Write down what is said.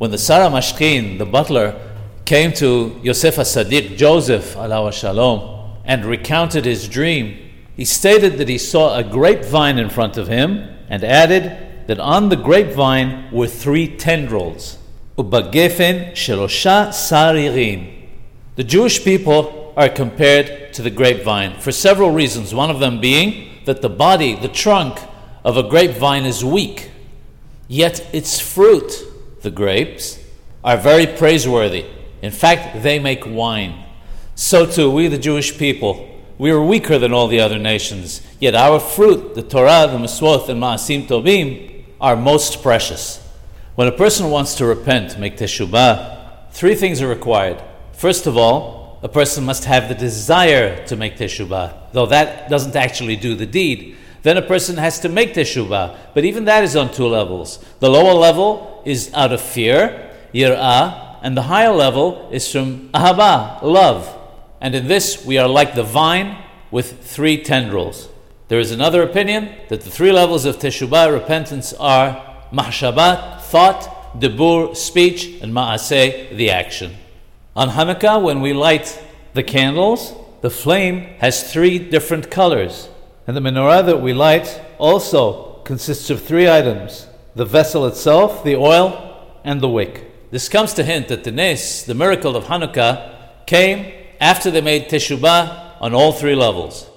When the Sar HaMashkim, the butler, came to Yosef Sadiq, Joseph, Allah Shalom, and recounted his dream, he stated that he saw a grapevine in front of him and added that on the grapevine were three tendrils. Ubagefen shelosha sarigim. The Jewish people are compared to the grapevine for several reasons. One of them being that the body, the trunk of a grapevine is weak, yet its fruit, the grapes, are very praiseworthy. In fact, they make wine. So too, we, the Jewish people, we are weaker than all the other nations, yet our fruit, the Torah, the Mitzvot, and Ma'asim Tobim, are most precious. When a person wants to repent, make teshubah, three things are required. First of all, a person must have the desire to make teshubah, though that doesn't actually do the deed. Then a person has to make teshubah, but even that is on two levels. The lower level is out of fear, yir'ah, and the higher level is from ahaba, love. And in this, we are like the vine with three tendrils. There is another opinion that the three levels of teshubah, repentance, are mahshabat, thought, debur, speech, and ma'aseh, the action. On Hanukkah, when we light the candles, the flame has three different colors. And the menorah that we light also consists of three items the vessel itself, the oil, and the wick. This comes to hint that the Nes, the miracle of Hanukkah, came after they made Teshubah on all three levels.